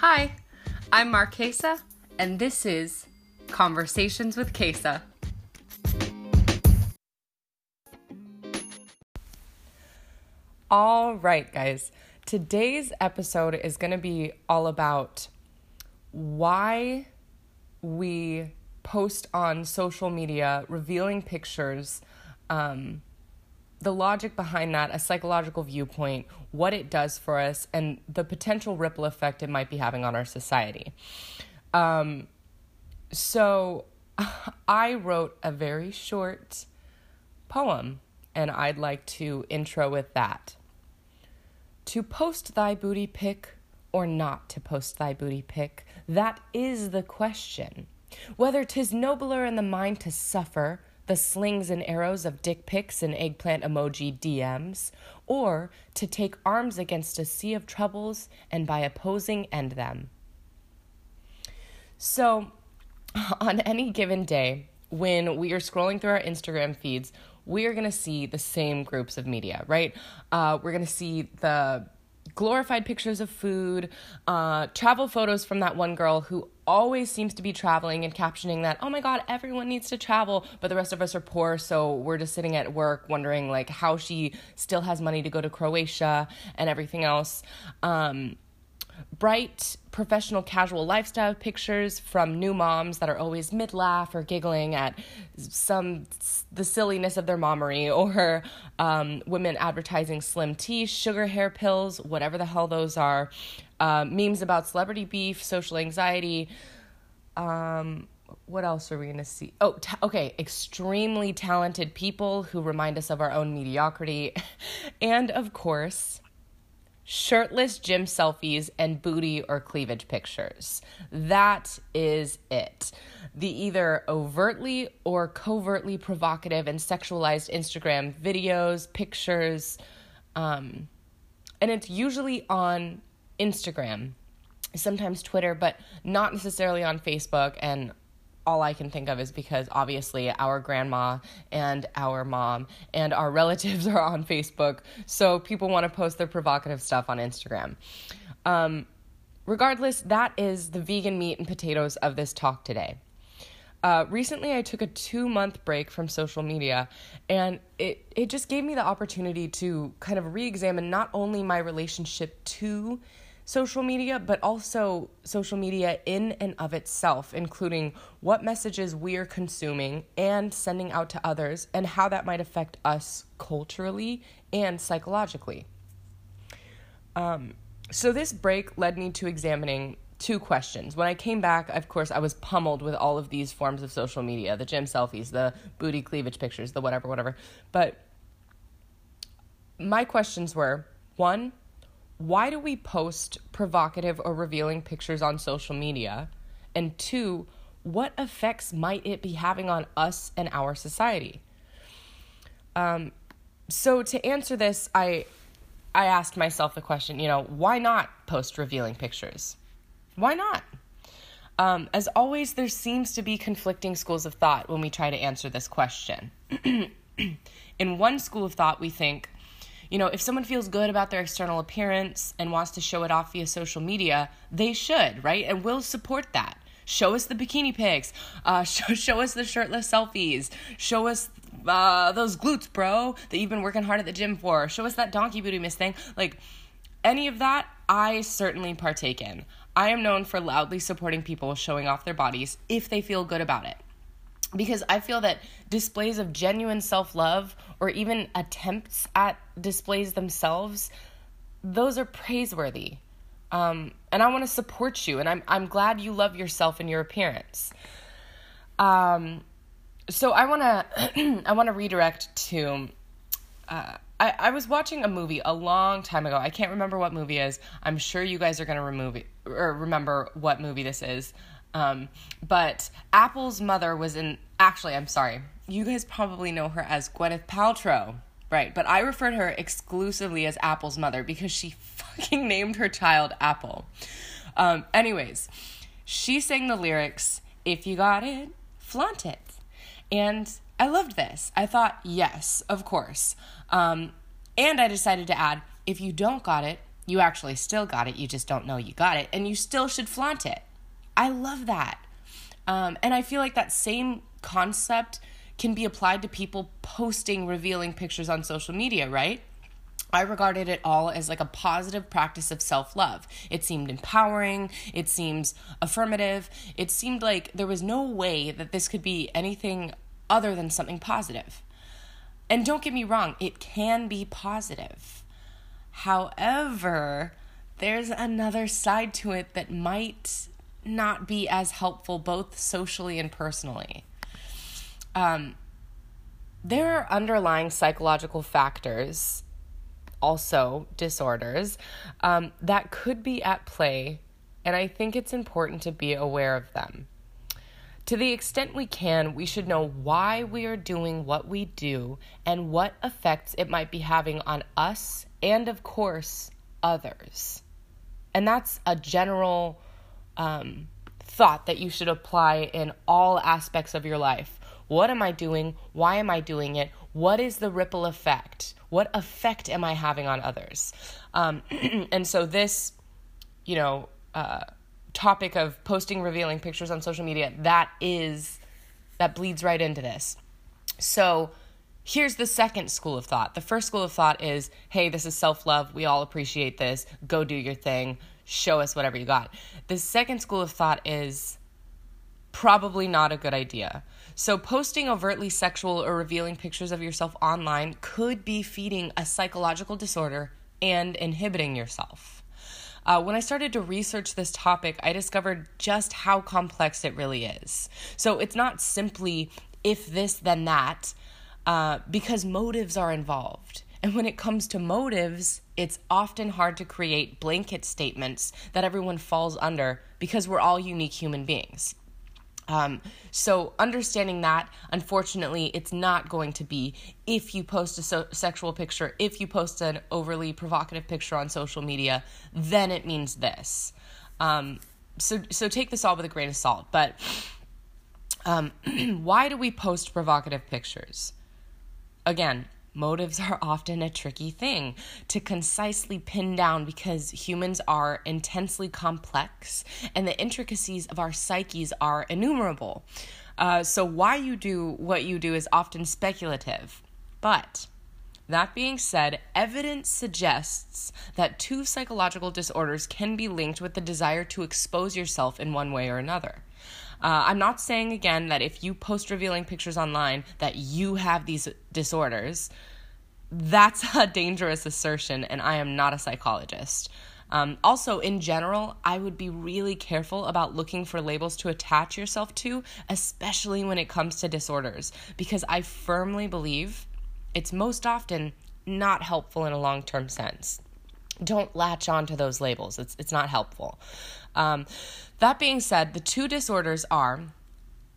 Hi, I'm Marchesa, and this is Conversations with Kesa. All right, guys. Today's episode is going to be all about why we post on social media revealing pictures, um, the logic behind that, a psychological viewpoint, what it does for us, and the potential ripple effect it might be having on our society. Um, so, I wrote a very short poem, and I'd like to intro with that. To post thy booty pic or not to post thy booty pic, that is the question. Whether 'tis nobler in the mind to suffer the slings and arrows of dick pics and eggplant emoji DMs, or to take arms against a sea of troubles and by opposing end them. So, on any given day, when we are scrolling through our Instagram feeds, we are going to see the same groups of media, right? Uh, we're going to see the glorified pictures of food, uh, travel photos from that one girl who always seems to be traveling and captioning that, oh my God, everyone needs to travel, but the rest of us are poor, so we're just sitting at work wondering like how she still has money to go to Croatia and everything else. Um, bright professional casual lifestyle pictures from new moms that are always mid laugh or giggling at some the silliness of their mommery or um, women advertising slim tea sugar hair pills whatever the hell those are uh, memes about celebrity beef social anxiety um, what else are we going to see? Oh, ta- okay, extremely talented people who remind us of our own mediocrity. and of course, shirtless gym selfies and booty or cleavage pictures. That is it. The either overtly or covertly provocative and sexualized Instagram videos, pictures, um, and it's usually on Instagram, sometimes Twitter, but not necessarily on Facebook and all I can think of is because obviously our grandma and our mom and our relatives are on Facebook, so people want to post their provocative stuff on Instagram. Um, regardless, that is the vegan meat and potatoes of this talk today. Uh, recently, I took a two month break from social media, and it, it just gave me the opportunity to kind of re examine not only my relationship to social media, but also social media in and of itself, including what messages we are consuming and sending out to others, and how that might affect us culturally and psychologically. Um, so, this break led me to examining two questions. When I came back, of course, I was pummeled with all of these forms of social media the gym selfies, the booty cleavage pictures, the whatever, whatever. But my questions were one, why do we post provocative or revealing pictures on social media? And two, what effects might it be having on us and our society? Um, so to answer this, I I asked myself the question, you know, why not post revealing pictures? Why not? Um, as always, there seems to be conflicting schools of thought when we try to answer this question. In one school of thought, we think you know, if someone feels good about their external appearance and wants to show it off via social media, they should, right? And we'll support that. Show us the bikini pics. Uh, show, show us the shirtless selfies. Show us uh, those glutes, bro, that you've been working hard at the gym for. Show us that donkey booty miss thing. Like, any of that, I certainly partake in. I am known for loudly supporting people showing off their bodies if they feel good about it because I feel that displays of genuine self love or even attempts at displays themselves, those are praiseworthy. Um, and I want to support you, and I'm I'm glad you love yourself and your appearance. Um, so I want to I want to redirect to. Uh, I, I was watching a movie a long time ago. I can't remember what movie is. I'm sure you guys are gonna remove it, or remember what movie this is. Um, but Apple's mother was in. Actually, I'm sorry. You guys probably know her as Gwyneth Paltrow, right? But I refer to her exclusively as Apple's mother because she fucking named her child Apple. Um, anyways, she sang the lyrics, If you got it, flaunt it. And I loved this. I thought, yes, of course. Um, and I decided to add, If you don't got it, You actually still got it, you just don't know you got it, and you still should flaunt it. I love that. Um, and I feel like that same concept can be applied to people posting revealing pictures on social media, right? I regarded it all as like a positive practice of self love. It seemed empowering. It seems affirmative. It seemed like there was no way that this could be anything other than something positive. And don't get me wrong, it can be positive. However, there's another side to it that might not be as helpful both socially and personally. Um, there are underlying psychological factors, also disorders, um, that could be at play, and I think it's important to be aware of them. To the extent we can, we should know why we are doing what we do and what effects it might be having on us and, of course, others. And that's a general um, thought that you should apply in all aspects of your life. What am I doing? Why am I doing it? What is the ripple effect? What effect am I having on others? Um, and so, this, you know, uh, topic of posting revealing pictures on social media, that is, that bleeds right into this. So, here's the second school of thought. The first school of thought is hey, this is self love. We all appreciate this. Go do your thing. Show us whatever you got. The second school of thought is probably not a good idea. So, posting overtly sexual or revealing pictures of yourself online could be feeding a psychological disorder and inhibiting yourself. Uh, when I started to research this topic, I discovered just how complex it really is. So, it's not simply if this, then that, uh, because motives are involved. And when it comes to motives, it's often hard to create blanket statements that everyone falls under because we're all unique human beings. Um, so understanding that, unfortunately, it's not going to be if you post a so- sexual picture, if you post an overly provocative picture on social media, then it means this. Um, so so take this all with a grain of salt. But um, why do we post provocative pictures? Again, Motives are often a tricky thing to concisely pin down because humans are intensely complex and the intricacies of our psyches are innumerable. Uh, so, why you do what you do is often speculative. But that being said, evidence suggests that two psychological disorders can be linked with the desire to expose yourself in one way or another. Uh, I'm not saying again that if you post revealing pictures online that you have these disorders. That's a dangerous assertion, and I am not a psychologist. Um, also, in general, I would be really careful about looking for labels to attach yourself to, especially when it comes to disorders, because I firmly believe it's most often not helpful in a long term sense. Don't latch on to those labels, it's, it's not helpful. Um, that being said, the two disorders are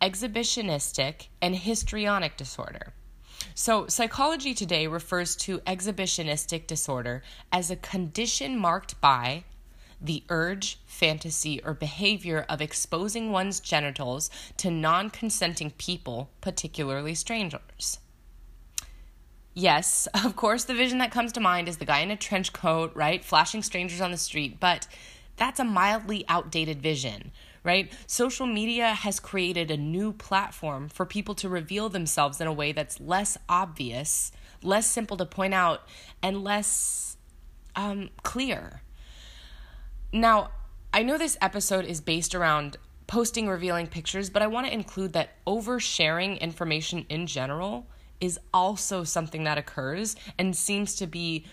exhibitionistic and histrionic disorder. So, psychology today refers to exhibitionistic disorder as a condition marked by the urge, fantasy, or behavior of exposing one's genitals to non consenting people, particularly strangers. Yes, of course, the vision that comes to mind is the guy in a trench coat, right, flashing strangers on the street, but that's a mildly outdated vision right? Social media has created a new platform for people to reveal themselves in a way that's less obvious, less simple to point out, and less um, clear. Now, I know this episode is based around posting revealing pictures, but I want to include that oversharing information in general is also something that occurs and seems to be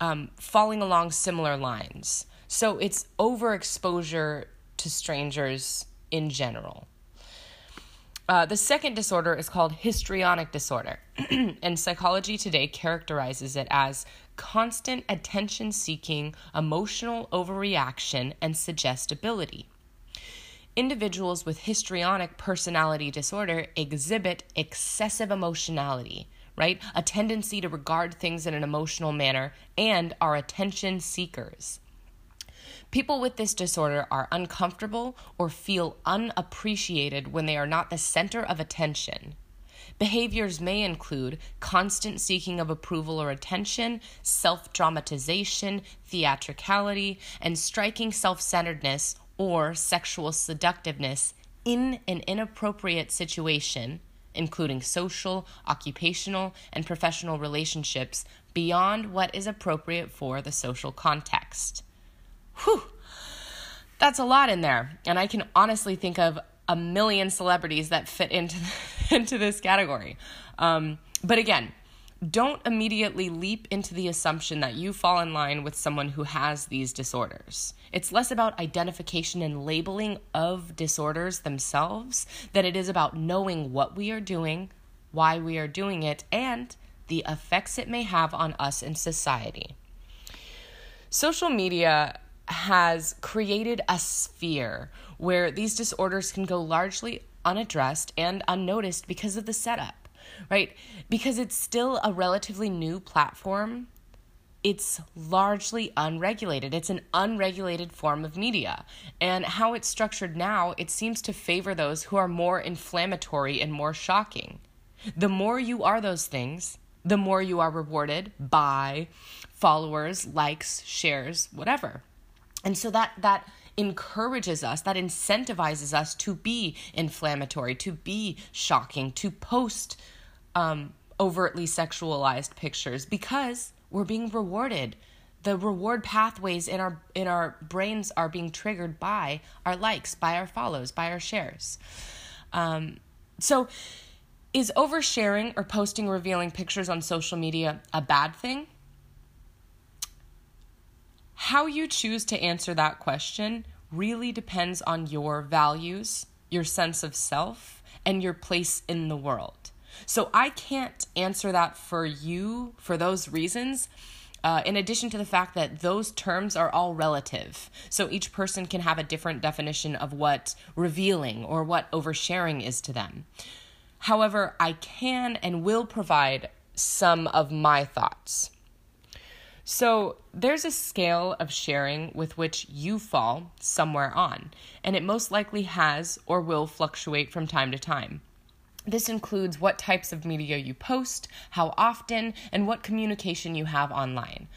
um, falling along similar lines. So it's overexposure to strangers in general. Uh, the second disorder is called histrionic disorder, and psychology today characterizes it as constant attention seeking, emotional overreaction, and suggestibility. Individuals with histrionic personality disorder exhibit excessive emotionality, right? A tendency to regard things in an emotional manner and are attention seekers. People with this disorder are uncomfortable or feel unappreciated when they are not the center of attention. Behaviors may include constant seeking of approval or attention, self dramatization, theatricality, and striking self centeredness or sexual seductiveness in an inappropriate situation, including social, occupational, and professional relationships beyond what is appropriate for the social context. Whew! That's a lot in there, and I can honestly think of a million celebrities that fit into into this category. Um, but again, don't immediately leap into the assumption that you fall in line with someone who has these disorders. It's less about identification and labeling of disorders themselves than it is about knowing what we are doing, why we are doing it, and the effects it may have on us in society. Social media has created a sphere where these disorders can go largely unaddressed and unnoticed because of the setup, right? Because it's still a relatively new platform, it's largely unregulated. It's an unregulated form of media. And how it's structured now, it seems to favor those who are more inflammatory and more shocking. The more you are those things, the more you are rewarded by followers, likes, shares, whatever. And so that that encourages us, that incentivizes us to be inflammatory, to be shocking, to post um, overtly sexualized pictures because we're being rewarded. The reward pathways in our in our brains are being triggered by our likes, by our follows, by our shares. Um, so, is oversharing or posting revealing pictures on social media a bad thing? How you choose to answer that question really depends on your values, your sense of self, and your place in the world. So I can't answer that for you for those reasons. Uh, in addition to the fact that those terms are all relative. So each person can have a different definition of what revealing or what oversharing is to them. However, I can and will provide some of my thoughts. So there's a scale of sharing with which you fall somewhere on, and it most likely has or will fluctuate from time to time. This includes what types of media you post, how often, and what communication you have online.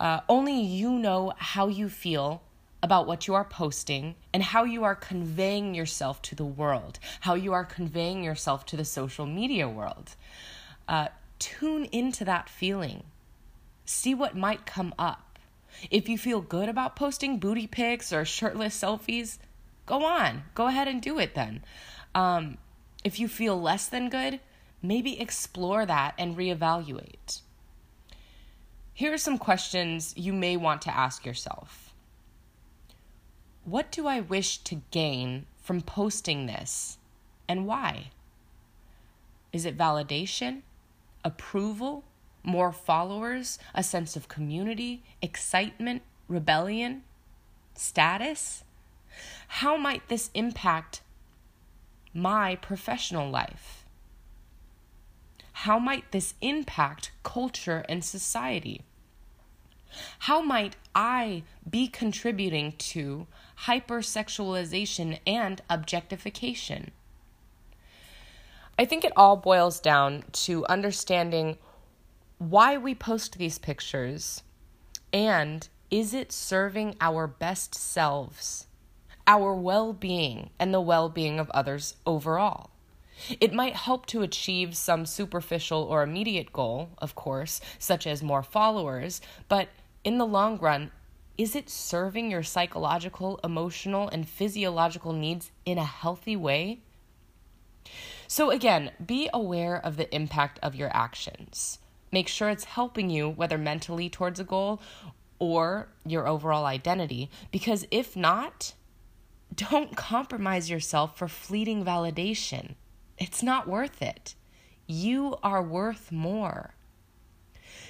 Uh, only you know how you feel about what you are posting and how you are conveying yourself to the world, how you are conveying yourself to the social media world. Uh, tune into that feeling see what might come up. If you feel good about posting booty pics or shirtless selfies, go on, go ahead and do it then. Um, if you feel less than good, maybe explore that and reevaluate. Here are some questions you may want to ask yourself What do I wish to gain from posting this, and why? Is it validation, approval, more followers, a sense of community, excitement, rebellion, status? How might this impact my professional life? How might this impact culture and society? How might I be contributing to hypersexualization and objectification? I think it all boils down to understanding why we post these pictures, and is it serving our best selves, our well being, and the well being of others overall? It might help to achieve some superficial or immediate goal, of course, such as more followers, but in the long run, is it serving your psychological, emotional, and physiological needs in a healthy way? So, again, be aware of the impact of your actions. Make sure it's helping you, whether mentally towards a goal or your overall identity. Because if not, don't compromise yourself for fleeting validation. It's not worth it. You are worth more.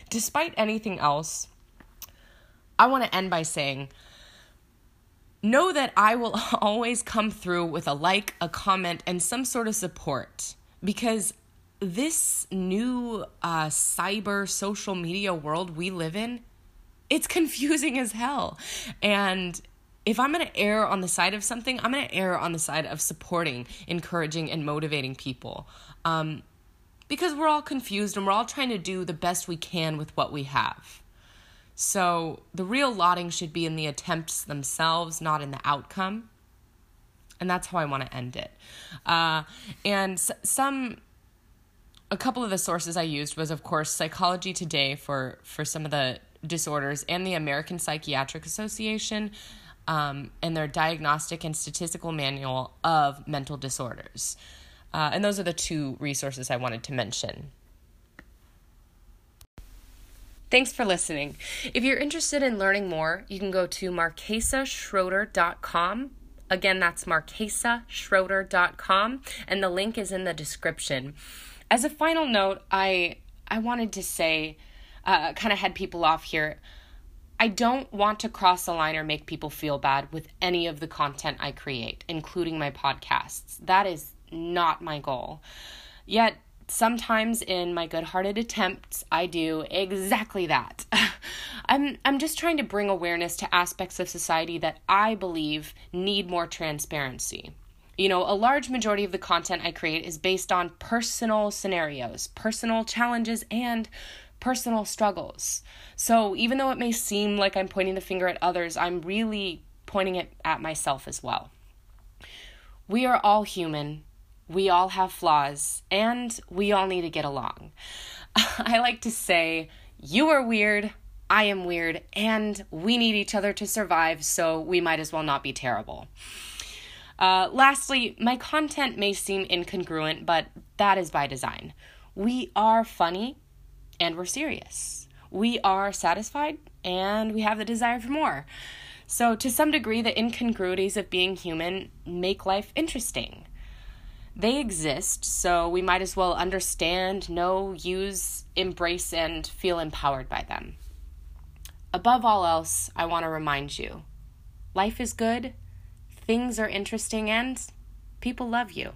Despite anything else, I want to end by saying know that I will always come through with a like, a comment, and some sort of support because this new uh, cyber social media world we live in, it's confusing as hell. And if I'm going to err on the side of something, I'm going to err on the side of supporting, encouraging, and motivating people. Um, because we're all confused and we're all trying to do the best we can with what we have. So the real lauding should be in the attempts themselves, not in the outcome. And that's how I want to end it. Uh, and some, a couple of the sources I used was, of course, Psychology Today for for some of the disorders, and the American Psychiatric Association, um, and their Diagnostic and Statistical Manual of Mental Disorders. Uh, and those are the two resources I wanted to mention. Thanks for listening. If you're interested in learning more, you can go to marchesaschroeder.com. Again, that's marchesaschroeder.com, and the link is in the description. As a final note, I I wanted to say, uh, kind of head people off here. I don't want to cross the line or make people feel bad with any of the content I create, including my podcasts. That is not my goal. Yet, sometimes in my good-hearted attempts, I do exactly that. I'm I'm just trying to bring awareness to aspects of society that I believe need more transparency. You know, a large majority of the content I create is based on personal scenarios, personal challenges, and personal struggles. So even though it may seem like I'm pointing the finger at others, I'm really pointing it at myself as well. We are all human. We all have flaws, and we all need to get along. I like to say, you are weird, I am weird, and we need each other to survive, so we might as well not be terrible. Uh, lastly, my content may seem incongruent, but that is by design. We are funny and we're serious. We are satisfied and we have the desire for more. So, to some degree, the incongruities of being human make life interesting. They exist, so we might as well understand, know, use, embrace, and feel empowered by them. Above all else, I want to remind you life is good, things are interesting, and people love you.